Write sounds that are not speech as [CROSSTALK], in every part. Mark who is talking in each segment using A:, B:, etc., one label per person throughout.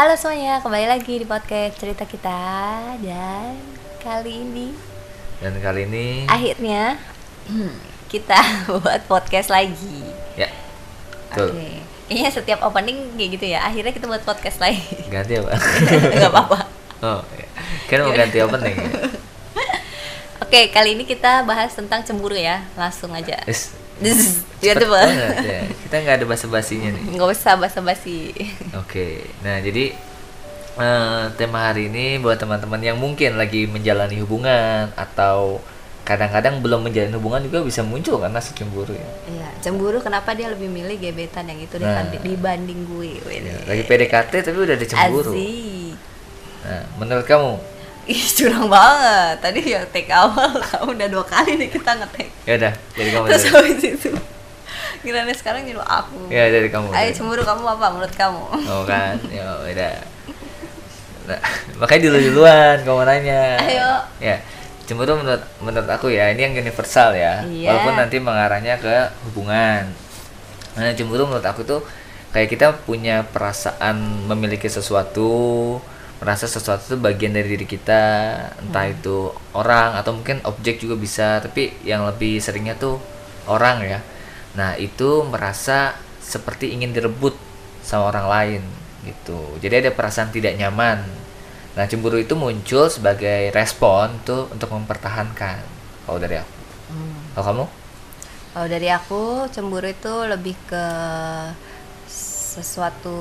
A: Halo semuanya, kembali lagi di podcast cerita kita dan kali ini
B: Dan kali ini
A: akhirnya kita [LAUGHS] buat podcast lagi.
B: ya
A: Oke.
B: tuh
A: Kayaknya setiap opening kayak gitu ya. Akhirnya kita buat podcast lagi.
B: ganti apa? [LAUGHS]
A: Gak apa-apa.
B: oh, ya. kan mau ganti opening ya. [LAUGHS]
A: Oke, kali ini kita bahas tentang cemburu ya. Langsung aja.
B: Is,
A: Gitu,
B: banget ya. Kita nggak ada basa-basinya nih.
A: Nggak usah basa-basi.
B: Oke, nah jadi eh, tema hari ini buat teman-teman yang mungkin lagi menjalani hubungan atau kadang-kadang belum menjalin hubungan juga bisa muncul karena si cemburu ya.
A: Iya, cemburu kenapa dia lebih milih gebetan yang itu
B: Nah.
A: dibanding, gue.
B: Ya, Lagi PDKT tapi udah ada cemburu. Nah, menurut kamu?
A: Ih, curang banget. Tadi yang take awal [LAUGHS] kamu udah dua kali nih kita ngetek.
B: Ya udah, jadi kamu
A: Terus habis itu Gimana sekarang nyuruh aku
B: Ya dari kamu.
A: Ayo cemburu kamu apa menurut kamu?
B: Oh kan, ya udah. Nah, makanya dulu duluan kamu nanya.
A: Ayo.
B: Ya, cemburu menurut menurut aku ya ini yang universal ya.
A: Iya.
B: Walaupun nanti mengarahnya ke hubungan. Nah, cemburu menurut aku tuh kayak kita punya perasaan memiliki sesuatu, merasa sesuatu itu bagian dari diri kita, entah
A: Hmm.
B: itu orang atau mungkin objek juga bisa, tapi yang lebih seringnya tuh orang ya. Nah, itu merasa seperti ingin direbut sama orang lain gitu. Jadi ada perasaan tidak nyaman. Nah, cemburu itu muncul sebagai respon tuh untuk mempertahankan. Kalau dari aku.
A: Hmm.
B: Kalau kamu?
A: Kalau dari aku cemburu itu lebih ke sesuatu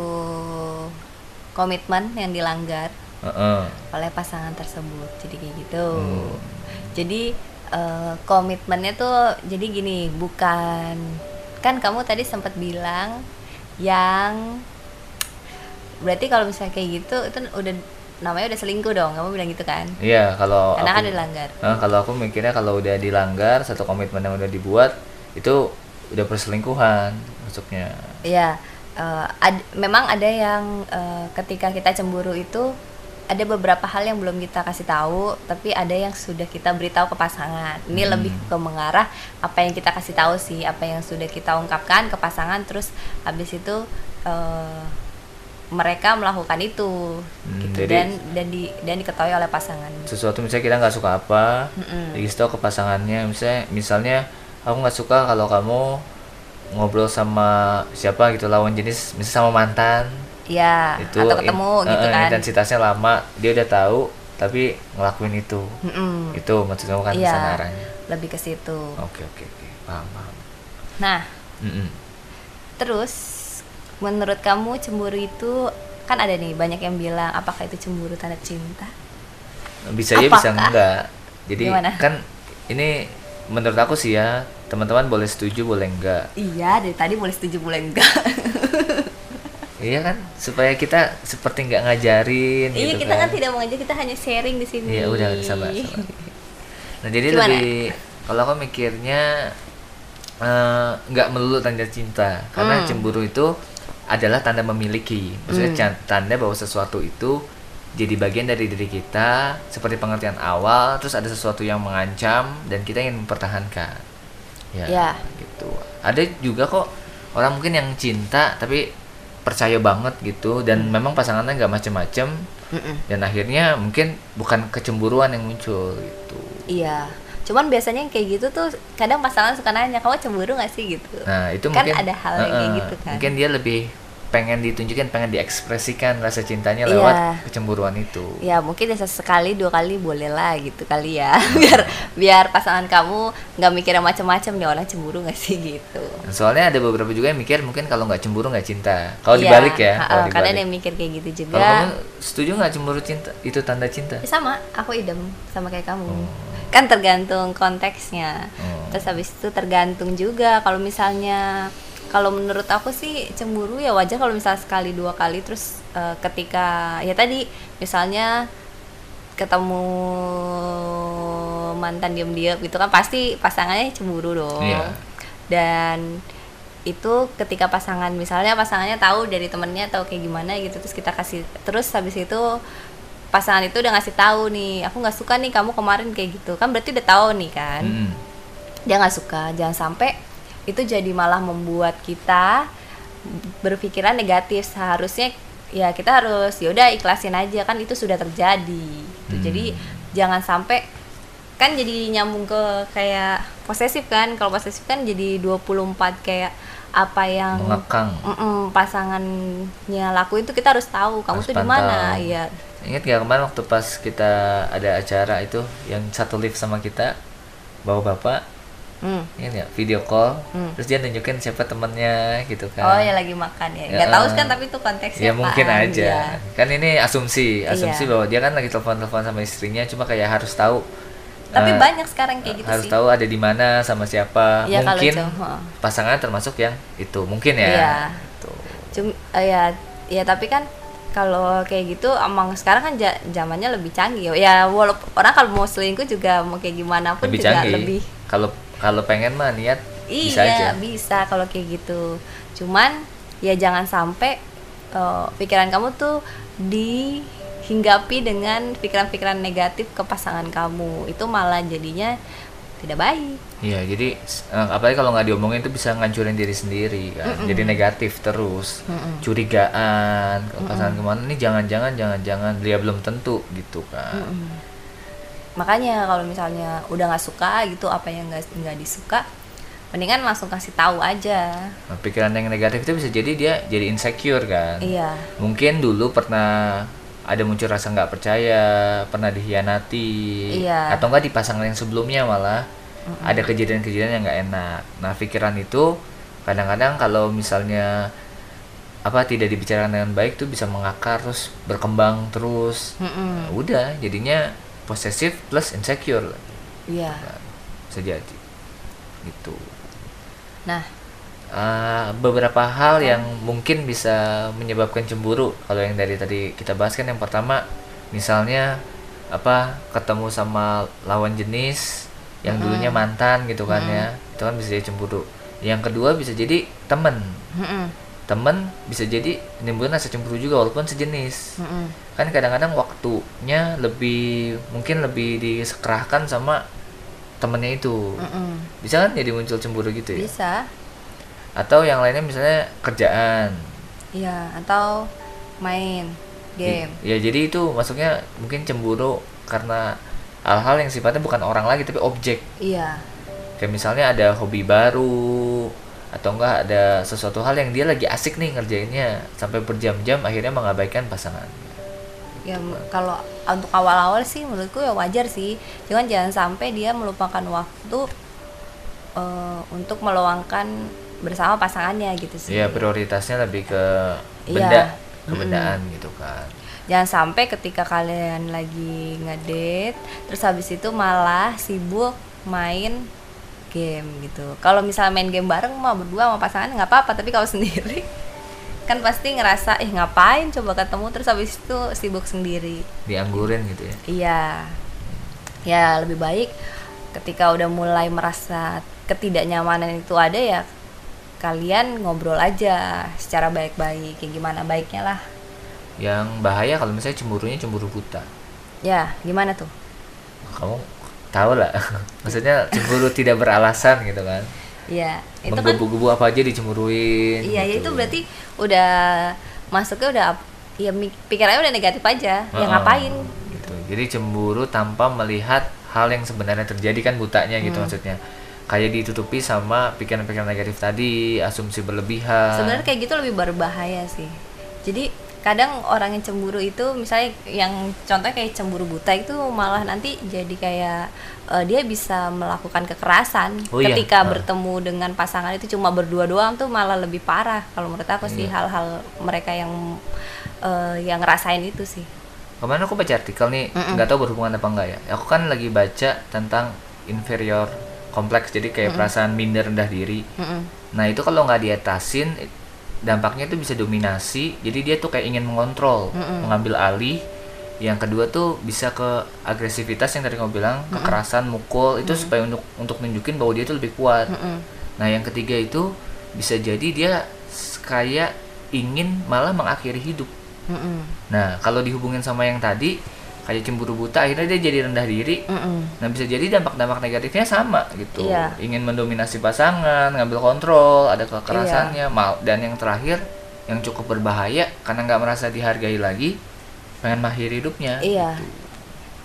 A: komitmen yang dilanggar
B: Heeh.
A: oleh pasangan tersebut. Jadi kayak gitu.
B: Hmm.
A: Jadi eh, komitmennya tuh jadi gini, bukan kan kamu tadi sempat bilang yang berarti kalau misalnya kayak gitu itu udah namanya udah selingkuh dong kamu bilang gitu kan
B: Iya, kalau
A: karena kan
B: aku,
A: dilanggar
B: Nah, kalau aku mikirnya kalau udah dilanggar satu komitmen yang udah dibuat itu udah perselingkuhan masuknya.
A: Iya, eh, ad- memang ada yang eh, ketika kita cemburu itu ada beberapa hal yang belum kita kasih tahu, tapi ada yang sudah kita beritahu ke pasangan. Ini
B: Hmm.
A: lebih ke mengarah apa yang kita kasih tahu sih, apa yang sudah kita ungkapkan ke pasangan, terus habis itu eh, mereka melakukan itu,
B: Hmm,
A: gitu
B: jadi-
A: dan dan di dan diketahui oleh pasangan.
B: Sesuatu misalnya kita nggak suka apa,
A: Mm-mm.
B: dikasih tahu ke pasangannya misalnya misalnya aku nggak suka kalau kamu ngobrol sama siapa gitu lawan jenis misalnya sama mantan
A: Ya,
B: itu
A: atau ketemu
B: in-
A: gitu
B: eh,
A: kan.
B: intensitasnya lama dia udah tahu tapi ngelakuin itu
A: Mm-mm.
B: itu maksud kamu kan
A: ke
B: sana arahnya
A: Lebih ke situ.
B: oke oke oke paham paham
A: Nah,
B: Mm-mm.
A: Terus menurut kamu cemburu itu kan ada nih banyak yang bilang apakah itu cemburu tanda cinta?
B: bisa ya bisa
A: Apakah?
B: enggak jadi
A: Gimana?
B: kan ini menurut aku sih ya teman-teman boleh setuju boleh enggak
A: Iya, dari tadi boleh setuju boleh enggak. [LAUGHS]
B: iya kan supaya kita seperti nggak ngajarin
A: iya,
B: gitu
A: kita kan tidak mengajak, kita hanya sharing di sini.
B: Iya udah sabar, sabar. [LAUGHS] Nah jadi
A: Gimana?
B: lebih kalau aku mikirnya eh, nggak melulu tanda cinta karena
A: Hmm.
B: cemburu itu adalah tanda memiliki. Maksudnya
A: Hmm.
B: tanda bahwa sesuatu itu jadi bagian dari diri kita seperti pengertian awal terus ada sesuatu yang mengancam dan kita ingin mempertahankan. Ya,
A: Ya.
B: gitu. Ada juga kok orang mungkin yang cinta tapi percaya banget gitu dan
A: Hmm.
B: memang pasangannya nggak macem-macem
A: Mm-mm.
B: dan akhirnya mungkin bukan kecemburuan yang muncul gitu
A: Iya. Cuman biasanya yang kayak gitu tuh kadang pasangan suka nanya, "Kamu cemburu gak sih?" gitu.
B: nah itu
A: Kan
B: mungkin
A: ada hal yang kayak
B: Heeh,
A: gitu kan.
B: mungkin dia lebih pengen ditunjukkan pengen diekspresikan rasa cintanya
A: Iya.
B: lewat kecemburuan itu
A: Ya mungkin ya sekali dua kali boleh lah gitu kali ya
B: Hmm. [LAUGHS]
A: biar biar pasangan kamu nggak mikir macam-macam nih orang cemburu gak sih gitu.
B: Soalnya ada beberapa juga yang mikir mungkin kalau nggak cemburu nggak cinta kalau
A: Iya,
B: dibalik ya
A: karena ada
B: dibalik
A: yang mikir kayak gitu juga.
B: kalau kamu setuju nggak cemburu cinta itu tanda cinta
A: Ya sama, aku idem sama kayak kamu.
B: Oh.
A: Kan tergantung konteksnya.
B: Oh.
A: Terus habis itu tergantung juga kalau misalnya kalau menurut aku sih cemburu ya wajar kalau misalnya sekali dua kali terus eh, ketika ya tadi misalnya ketemu mantan diam-diam gitu kan pasti pasangannya cemburu dong.
B: Iya.
A: Dan itu ketika pasangan misalnya pasangannya tahu dari temennya atau kayak gimana gitu terus kita kasih terus habis itu pasangan itu udah ngasih tahu nih aku nggak suka nih kamu kemarin kayak gitu kan berarti udah tahu nih kan
B: Mm.
A: dia nggak suka jangan sampai itu jadi malah membuat kita berpikiran negatif. Seharusnya ya kita harus ya udah ikhlasin aja. Kan itu sudah terjadi. Gitu.
B: Hmm.
A: jadi jangan sampai kan jadi nyambung ke kayak posesif kan? Kalau posesif kan jadi 24 kayak apa yang
B: mengekang
A: Mm-mm, pasangannya lakuin tuh kita harus tahu kamu
B: Harus
A: tuh di mana. ya
B: Ingat gak kemarin waktu pas kita ada acara itu yang satu lift sama kita bawa bapak
A: Hmm.
B: Ingat gak video call
A: Hmm.
B: terus dia nunjukin siapa temennya gitu kan
A: oh ya lagi makan ya nggak
B: Ya,
A: tahu kan tapi itu konteksnya
B: ya mungkin aja
A: ya.
B: kan ini asumsi asumsi
A: Iya.
B: bahwa dia kan lagi telepon telepon sama istrinya cuma kayak harus tahu
A: tapi
B: eh,
A: banyak sekarang kayak gitu
B: harus
A: sih
B: tahu ada di mana sama siapa
A: kalau
B: mungkin pasangan termasuk yang itu mungkin ya
A: Iya.
B: Tuh.
A: Cum, eh, ya ya tapi kan kalau kayak gitu emang sekarang kan zamannya lebih canggih ya walaupun orang kalau mau selingkuh juga mau kayak gimana pun
B: lebih
A: juga
B: canggih.
A: lebih
B: kalau kalau pengen mah niat bisa
A: iya
B: aja.
A: bisa kalau kayak gitu. Cuman ya jangan sampai eh, pikiran kamu tuh dihinggapi dengan pikiran-pikiran negatif ke pasangan kamu. Itu malah jadinya tidak baik.
B: Iya, jadi eh, apalagi kalau nggak diomongin itu bisa ngancurin diri sendiri kan. Jadi negatif terus, curigaan, ke pasangan ke mana nih jangan-jangan jangan-jangan. Dia belum tentu gitu kan.
A: makanya kalau misalnya udah nggak suka gitu apa yang nggak nggak disuka mendingan langsung kasih tahu aja.
B: Nah, pikiran yang negatif itu bisa jadi dia jadi insecure kan.
A: iya.
B: Mungkin dulu pernah ada muncul rasa nggak percaya, pernah dihianati,
A: Iya.
B: atau enggak di pasangan yang sebelumnya malah ada kejadian-kejadian yang nggak enak. Nah, pikiran itu kadang-kadang kalau misalnya apa tidak dibicarakan dengan baik tuh bisa mengakar terus berkembang terus. Nah, udah jadinya posesif plus insecure
A: iya
B: bisa jadi gitu.
A: nah
B: Ah, beberapa hal yang mungkin bisa menyebabkan cemburu. Kalau yang dari tadi kita bahas kan yang pertama misalnya apa ketemu sama lawan jenis yang dulunya mantan gitu kan ya. Itu kan bisa jadi cemburu. Yang kedua bisa jadi temen.
A: Mm-mm.
B: temen bisa jadi menimbulkan rasa cemburu juga walaupun sejenis.
A: Mm-mm.
B: kan kadang-kadang waktunya lebih mungkin lebih disekerahkan sama temennya itu.
A: Mm-mm.
B: bisa kan jadi muncul cemburu gitu ya?
A: Bisa
B: atau yang lainnya misalnya kerjaan.
A: Iya atau main game.
B: ya jadi itu masuknya mungkin cemburu karena hal-hal yang sifatnya bukan orang lagi tapi objek.
A: Iya.
B: Kayak misalnya ada hobi baru atau enggak ada sesuatu hal yang dia lagi asik nih ngerjainnya sampai berjam-jam akhirnya mengabaikan pasangan.
A: Ya kalau untuk awal-awal sih menurutku ya wajar sih. Cuman jangan sampai dia melupakan waktu eh, untuk meluangkan bersama pasangannya gitu sih.
B: Ya prioritasnya lebih ke
A: Iya.
B: benda kebendaan gitu kan.
A: Jangan sampai ketika kalian lagi ngedate terus habis itu malah sibuk main game gitu. Kalau misalnya main game bareng mah berdua sama pasangan nggak apa-apa tapi kalau [LAUGHS] sendiri kan pasti ngerasa eh ngapain coba ketemu? Terus habis itu sibuk sendiri.
B: Dianggurin gitu ya?
A: Iya. Ya lebih baik ketika udah mulai merasa ketidaknyamanan itu ada ya kalian ngobrol aja secara baik-baik kayak gimana baiknya lah
B: yang bahaya kalau misalnya cemburunya cemburu buta
A: ya gimana tuh
B: kamu tahu lah [LAUGHS] maksudnya cemburu tidak beralasan gitu kan
A: Iya, itu kan
B: menggebu-gebu apa aja dicemburuin
A: iya ya
B: gitu.
A: itu berarti udah masuknya udah ya pikirannya udah negatif aja. Ya
B: Heeh,
A: ngapain?
B: gitu jadi cemburu tanpa melihat hal yang sebenarnya terjadi kan butanya gitu
A: Hmm.
B: maksudnya kayak ditutupi sama pikiran-pikiran negatif tadi asumsi berlebihan
A: Sebenarnya kayak gitu lebih berbahaya sih. Jadi kadang orang yang cemburu itu misalnya yang contohnya kayak cemburu buta itu malah nanti jadi kayak eh, dia bisa melakukan kekerasan
B: Oh iya,
A: ketika
B: ah.
A: bertemu dengan pasangan itu cuma berdua doang tuh malah lebih parah kalau menurut aku sih
B: Iya.
A: hal-hal mereka yang eh, yang ngerasain itu sih.
B: kemarin aku baca artikel nih nggak tahu berhubungan apa enggak ya aku kan lagi baca tentang inferior kompleks jadi kayak perasaan minder rendah diri.
A: Mm-mm.
B: nah itu kalau nggak diatasin dampaknya itu bisa dominasi jadi dia tuh kayak ingin mengontrol mengambil alih. Yang kedua tuh bisa ke agresivitas yang tadi kamu bilang kekerasan mukul itu supaya untuk untuk nunjukin bahwa dia tuh lebih kuat.
A: Mm-mm.
B: nah yang ketiga itu bisa jadi dia kayak ingin malah mengakhiri hidup.
A: Mm-mm.
B: nah kalau dihubungin sama yang tadi kayak cemburu buta akhirnya dia jadi rendah diri.
A: Mm-mm.
B: Nah bisa jadi dampak-dampak negatifnya sama gitu.
A: Iya.
B: Ingin mendominasi pasangan, ngambil kontrol, ada kekerasannya, mal dan yang terakhir yang cukup berbahaya karena nggak merasa dihargai lagi pengen mengakhiri hidupnya
A: iya.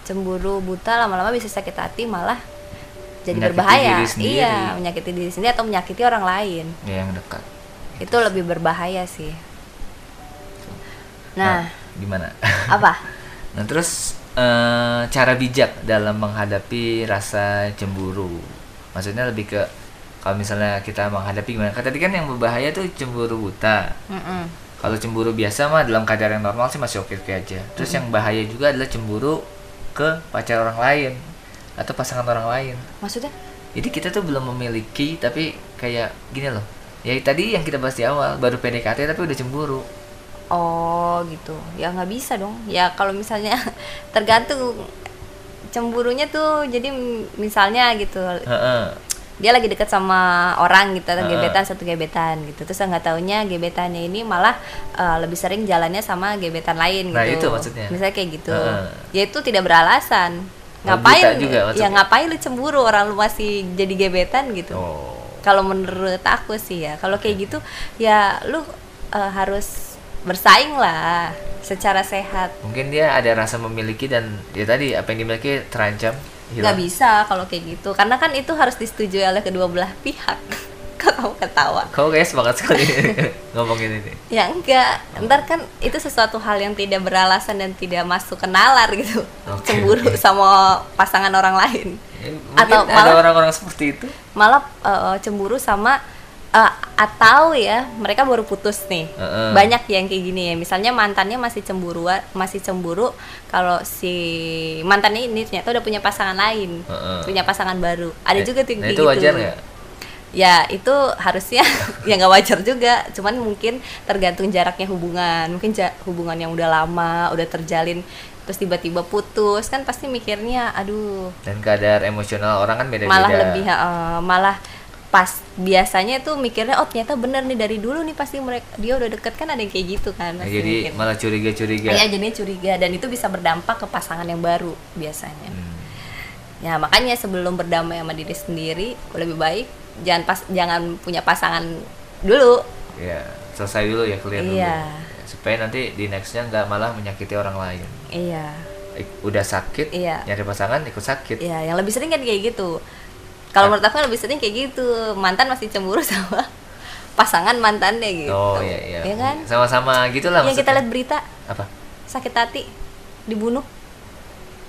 A: cemburu buta lama-lama bisa sakit hati malah jadi
B: Menyakiti
A: berbahaya. iya menyakiti diri sendiri atau menyakiti orang lain.
B: Ya yang dekat.
A: Itu lebih berbahaya sih. Nah
B: gimana?
A: Apa [LAUGHS]
B: nah terus eh, cara bijak dalam menghadapi rasa cemburu. Maksudnya lebih ke kalau misalnya kita menghadapi gimana? Kan tadi kan yang berbahaya tuh cemburu buta. Kalau cemburu biasa mah dalam keadaan yang normal sih masih oke oke aja. Terus yang bahaya juga adalah cemburu ke pacar orang lain atau pasangan orang lain.
A: Maksudnya?
B: Jadi kita tuh belum memiliki tapi kayak gini loh. Ya tadi yang kita bahas di awal baru PDKT tapi udah cemburu
A: oh gitu. Ya nggak bisa dong. Ya kalau misalnya [LAUGHS] tergantung cemburunya tuh jadi misalnya gitu
B: Heeh.
A: dia lagi deket sama orang gitu atau
B: Heeh.
A: gebetan satu gebetan gitu. Terus nggak taunya gebetannya ini malah uh, lebih sering jalannya sama gebetan lain
B: Nah,
A: gitu.
B: itu maksudnya.
A: misalnya kayak gitu.
B: Heeh.
A: ya itu tidak beralasan. Ngapain?
B: juga
A: ya ngapain lu cemburu? Orang lu masih jadi gebetan gitu.
B: Oh.
A: Kalau menurut aku sih ya kalau kayak gitu ya lu uh, harus bersaing lah secara sehat.
B: Mungkin dia ada rasa memiliki dan ya tadi apa yang dimiliki terancam hilang.
A: Bisa kalau kayak gitu karena kan itu harus disetujui oleh kedua belah pihak. [LAUGHS] Kok kamu ketawa.
B: Kau kayak semangat sekali [LAUGHS] ngomongin ini?
A: Ya enggak. Ntar kan itu sesuatu hal yang tidak beralasan dan tidak masuk ke nalar gitu.
B: Oke,
A: cemburu
B: oke.
A: sama pasangan orang lain.
B: Ya,
A: Atau
B: ada orang-orang seperti itu?
A: Malah eh, cemburu sama eh, atau ya mereka baru putus nih.
B: Heeh.
A: banyak yang kayak gini ya. Misalnya mantannya masih cemburu masih cemburu kalau si mantannya ini ternyata udah punya pasangan lain
B: Heeh.
A: punya pasangan baru. Ada
B: Eh,
A: juga tuh yang
B: nah itu
A: gitu.
B: wajar
A: ya itu harusnya [LAUGHS] ya nggak wajar juga. Cuman mungkin tergantung jaraknya hubungan. Mungkin ja- hubungan yang udah lama udah terjalin terus tiba-tiba putus kan pasti mikirnya aduh.
B: Dan kadar emosional orang kan beda-beda.
A: Malah lebih eh, malah pas biasanya tuh mikirnya oh ternyata bener nih dari dulu nih pasti mereka dia udah deket kan ada yang kayak gitu kan
B: Nah, jadi
A: mikir.
B: malah curiga-curiga
A: Iya jadinya curiga dan itu bisa berdampak ke pasangan yang baru biasanya
B: Hmm.
A: ya makanya sebelum berdamai sama diri sendiri lebih baik jangan pas jangan punya pasangan dulu
B: ya selesai dulu ya clear dulu
A: Iya.
B: supaya nanti di nextnya nggak malah menyakiti orang lain
A: iya
B: udah sakit
A: Iya.
B: nyari pasangan ikut sakit
A: Iya, yang lebih sering kan kayak gitu. Kalau menurut aku lebih sering kayak gitu. Mantan masih cemburu [LAUGHS] sama pasangan mantannya gitu.
B: oh iya iya
A: Iya kan?
B: sama-sama gitulah
A: Yang kita lihat berita
B: apa
A: sakit hati dibunuh.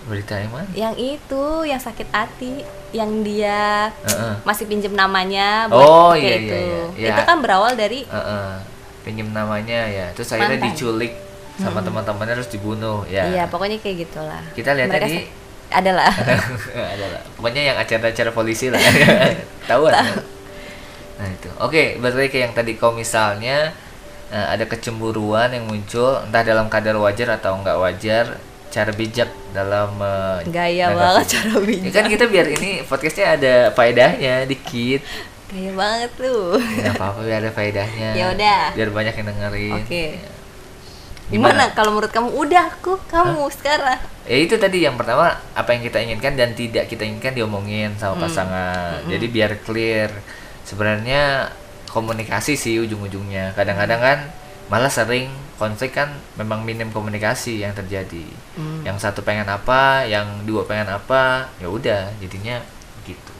B: berita yang mana
A: Yang itu yang sakit hati, yang dia
B: Heeh.
A: masih pinjem namanya
B: Oh,
A: pakai
B: iya,
A: itu.
B: iya, iya. Iya.
A: Itu kan berawal dari
B: Heeh. pinjem namanya ya terus akhirnya
A: Mantan.
B: diculik sama teman-temannya terus dibunuh ya
A: Iya, pokoknya kayak gitulah.
B: Kita lihat
A: Mereka
B: tadi-
A: adalah [LAUGHS]
B: adalah pokoknya yang acara-acara polisi lah [LAUGHS] tahu kan nah itu oke berarti kayak yang tadi kalau misalnya eh, ada kecemburuan yang muncul entah dalam kadar wajar atau enggak wajar cara bijak dalam eh,
A: gaya banget cara
B: ya
A: bijak.
B: kan kita biar ini podcastnya ada faedahnya dikit
A: Gaya banget tuh.
B: nggak apa-apa biar ada faedahnya
A: Ya udah.
B: biar banyak yang dengerin
A: Oke.
B: Ya.
A: Gimana? Kalau menurut kamu udah aku kamu sekarang?
B: ya itu tadi yang pertama apa yang kita inginkan dan tidak kita inginkan diomongin sama pasangan. Jadi biar clear sebenarnya komunikasi sih ujung-ujungnya. Kadang-kadang kan malah sering konflik kan memang minim komunikasi yang terjadi. Yang satu pengen apa yang dua pengen apa ya udah jadinya gitu.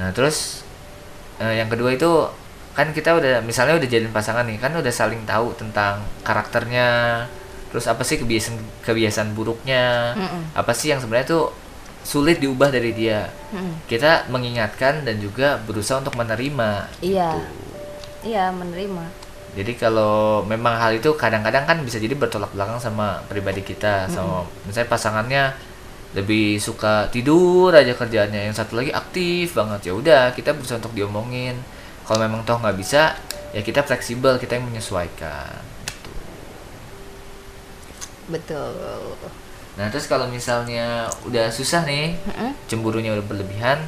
B: Nah terus eh, yang kedua itu kan kita udah misalnya udah jadiin pasangan nih kan udah saling tahu tentang karakternya terus apa sih kebiasaan kebiasaan buruknya
A: Mm-mm.
B: apa sih yang sebenarnya tuh sulit diubah dari dia
A: Mm-mm.
B: kita mengingatkan dan juga berusaha untuk menerima
A: Iya.
B: gitu.
A: Iya, menerima.
B: jadi kalau memang hal itu kadang-kadang kan bisa jadi bertolak belakang sama pribadi kita sama misalnya pasangannya lebih suka tidur aja kerjaannya yang satu lagi aktif banget ya udah kita berusaha untuk diomongin kalau memang toh nggak bisa ya kita fleksibel kita yang menyesuaikan gitu.
A: Betul.
B: nah terus kalau misalnya udah susah nih
A: Mm-mm.
B: cemburunya udah berlebihan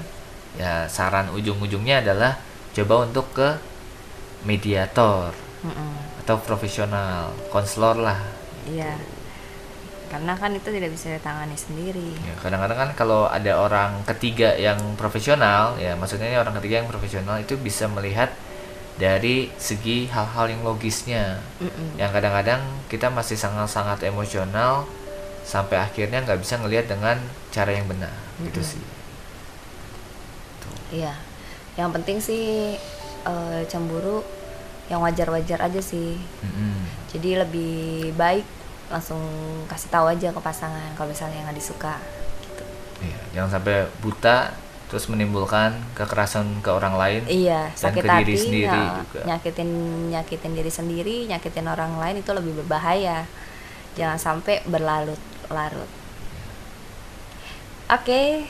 B: ya saran ujung-ujungnya adalah coba untuk ke mediator
A: Mm-mm.
B: atau profesional konselor lah
A: Iya. Karena kan itu tidak bisa ditangani sendiri.
B: Ya, kadang-kadang kan kalau ada orang ketiga yang profesional, ya maksudnya ini orang ketiga yang profesional itu bisa melihat dari segi hal-hal yang logisnya
A: Mm-mm.
B: yang kadang-kadang kita masih sangat-sangat emosional sampai akhirnya nggak bisa ngelihat dengan cara yang benar gitu
A: Mm-mm.
B: sih
A: Iya, yang penting sih eh, cemburu yang wajar-wajar aja sih.
B: Mm-mm.
A: Jadi lebih baik langsung kasih tahu aja ke pasangan kalau misalnya nggak disuka. Gitu.
B: Iya, jangan sampai buta terus menimbulkan kekerasan ke orang lain
A: Iya,
B: dan
A: sakit
B: ke diri
A: hati,
B: sendiri
A: ya,
B: juga.
A: nyakitin nyakitin diri sendiri, nyakitin orang lain itu lebih berbahaya. Jangan sampai berlarut-larut. Oke,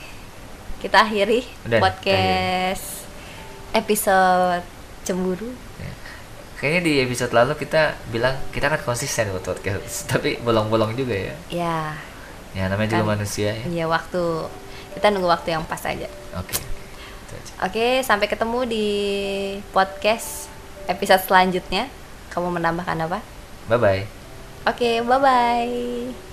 A: kita akhiri
B: Udah,
A: podcast episode cemburu.
B: Ya. Kayaknya di episode lalu kita bilang kita kan konsisten buat podcast, [LAUGHS] tapi bolong-bolong juga ya.
A: Ya,
B: Ya namanya juga
A: Kan.
B: manusia ya.
A: Iya waktu kita nunggu waktu yang pas aja.
B: Oke. Aja.
A: Oke, sampai ketemu di podcast episode selanjutnya. Kamu menambahkan apa?
B: Bye bye.
A: Oke, bye bye.